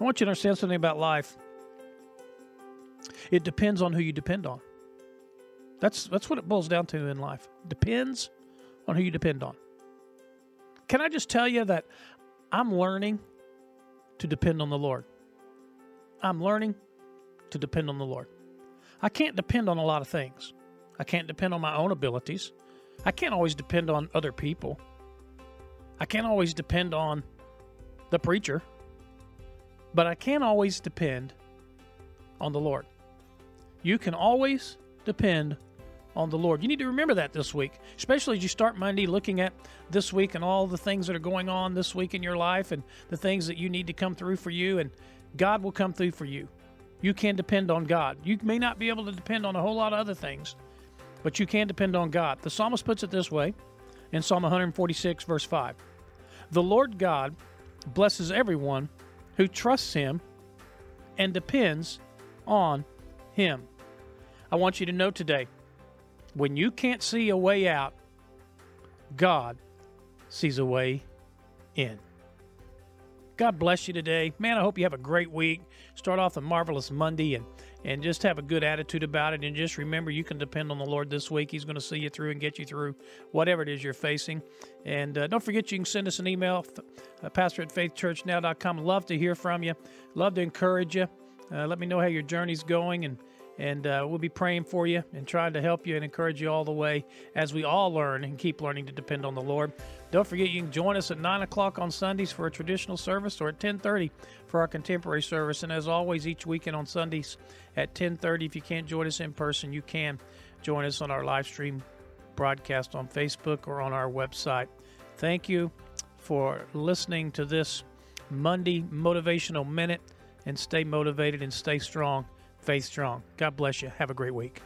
I want you to understand something about life. It depends on who you depend on. That's that's what it boils down to in life. Depends on who you depend on. Can I just tell you that I'm learning to depend on the Lord. I'm learning to depend on the Lord. I can't depend on a lot of things. I can't depend on my own abilities. I can't always depend on other people. I can't always depend on the preacher. But I can't always depend on the Lord. You can always depend on the Lord. You need to remember that this week, especially as you start Monday looking at this week and all the things that are going on this week in your life and the things that you need to come through for you. And God will come through for you. You can depend on God. You may not be able to depend on a whole lot of other things, but you can depend on God. The psalmist puts it this way in Psalm 146, verse 5 The Lord God blesses everyone who trusts Him and depends on Him. I want you to know today when you can't see a way out, God sees a way in. God bless you today. Man, I hope you have a great week. Start off a marvelous Monday and, and just have a good attitude about it. And just remember, you can depend on the Lord this week. He's going to see you through and get you through whatever it is you're facing. And uh, don't forget, you can send us an email, uh, pastor at faithchurchnow.com. Love to hear from you. Love to encourage you. Uh, let me know how your journey's going and and uh, we'll be praying for you and trying to help you and encourage you all the way as we all learn and keep learning to depend on the Lord. Don't forget you can join us at nine o'clock on Sundays for a traditional service or at ten thirty for our contemporary service. And as always, each weekend on Sundays at ten thirty, if you can't join us in person, you can join us on our live stream broadcast on Facebook or on our website. Thank you for listening to this Monday motivational minute and stay motivated and stay strong faith strong. God bless you. Have a great week.